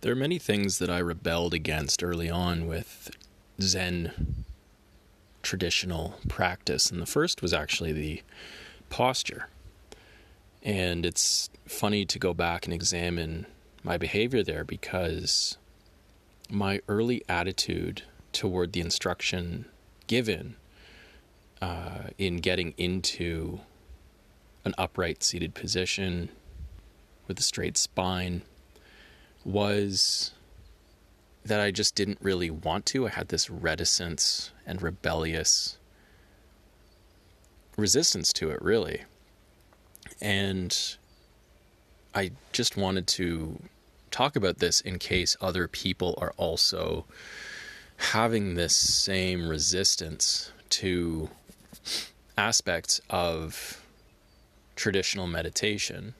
There are many things that I rebelled against early on with Zen traditional practice, and the first was actually the posture. And it's funny to go back and examine my behavior there because my early attitude toward the instruction given uh, in getting into an upright seated position with a straight spine was that I just didn't really want to. I had this reticence and rebellious resistance to it, really. And I just wanted to talk about this in case other people are also having this same resistance to aspects of traditional meditation,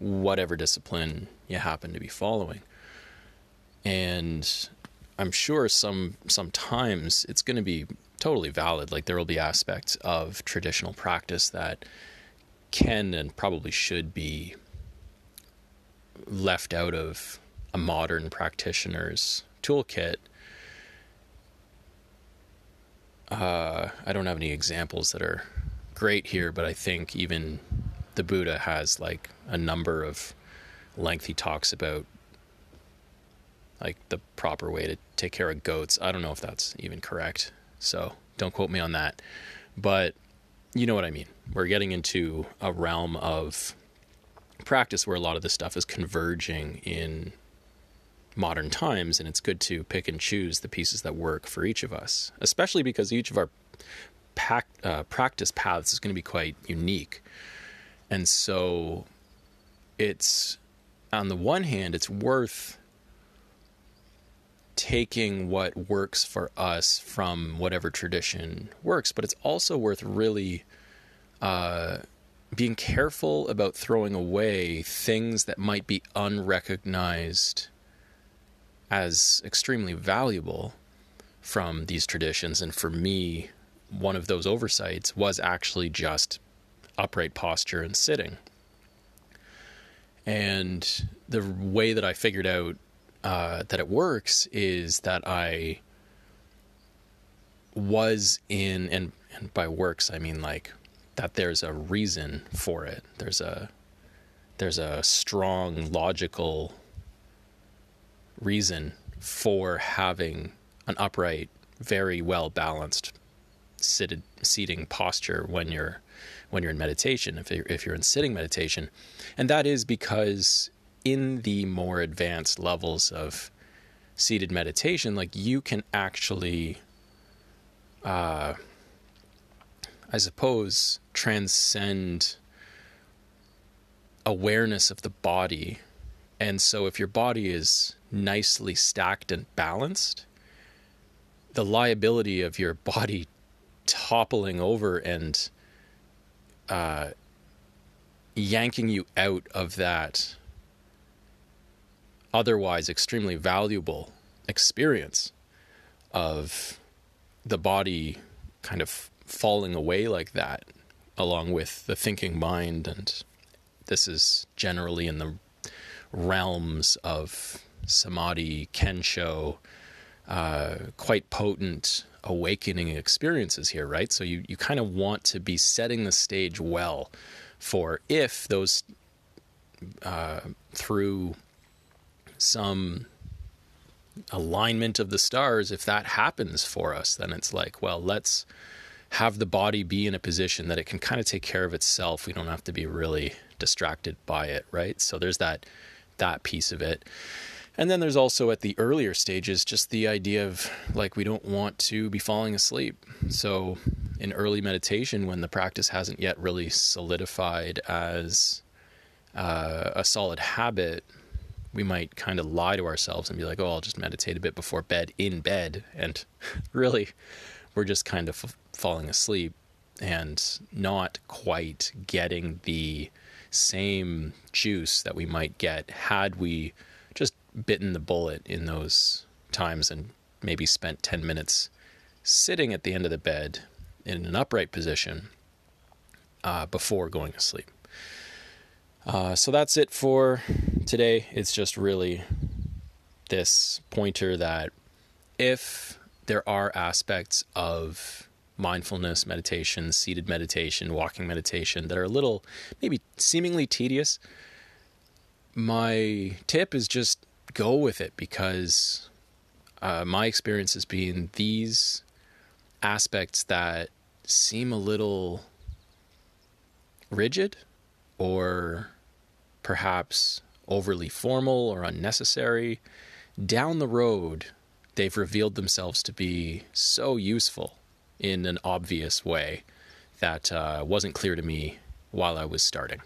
whatever discipline you happen to be following. And I'm sure some sometimes it's going to be totally valid. Like there will be aspects of traditional practice that can and probably should be left out of a modern practitioner's toolkit. Uh, I don't have any examples that are great here, but I think even the Buddha has like a number of lengthy talks about like the proper way to take care of goats. I don't know if that's even correct, so don't quote me on that. But you know what I mean. We're getting into a realm of practice where a lot of this stuff is converging in modern times, and it's good to pick and choose the pieces that work for each of us, especially because each of our uh, practice paths is going to be quite unique. And so it's, on the one hand, it's worth taking what works for us from whatever tradition works, but it's also worth really uh, being careful about throwing away things that might be unrecognized as extremely valuable from these traditions. And for me, one of those oversights was actually just upright posture and sitting. And the way that I figured out uh, that it works is that I was in, and, and by works I mean like that there's a reason for it. There's a there's a strong logical reason for having an upright, very well balanced seated seating posture when you're when you're in meditation. If you're, if you're in sitting meditation, and that is because in the more advanced levels of seated meditation, like you can actually, uh, I suppose, transcend awareness of the body. And so, if your body is nicely stacked and balanced, the liability of your body toppling over and uh, yanking you out of that otherwise extremely valuable experience of the body kind of falling away like that, along with the thinking mind. And this is generally in the realms of samadhi, kensho, uh, quite potent awakening experiences here, right? So you, you kind of want to be setting the stage well for if those uh, through some alignment of the stars, if that happens for us, then it's like, well, let's have the body be in a position that it can kind of take care of itself. We don't have to be really distracted by it, right? So there's that that piece of it. And then there's also at the earlier stages just the idea of like we don't want to be falling asleep. So in early meditation when the practice hasn't yet really solidified as uh, a solid habit, we might kind of lie to ourselves and be like, oh, I'll just meditate a bit before bed in bed. And really, we're just kind of f- falling asleep and not quite getting the same juice that we might get had we bitten the bullet in those times and maybe spent 10 minutes sitting at the end of the bed in an upright position uh, before going to sleep. Uh, so that's it for today. It's just really this pointer that if there are aspects of mindfulness meditation, seated meditation, walking meditation that are a little maybe seemingly tedious, my tip is just go with it because uh, my experience has been these aspects that seem a little rigid or perhaps overly formal or unnecessary. Down the road, they've revealed themselves to be so useful in an obvious way that uh, wasn't clear to me while I was starting.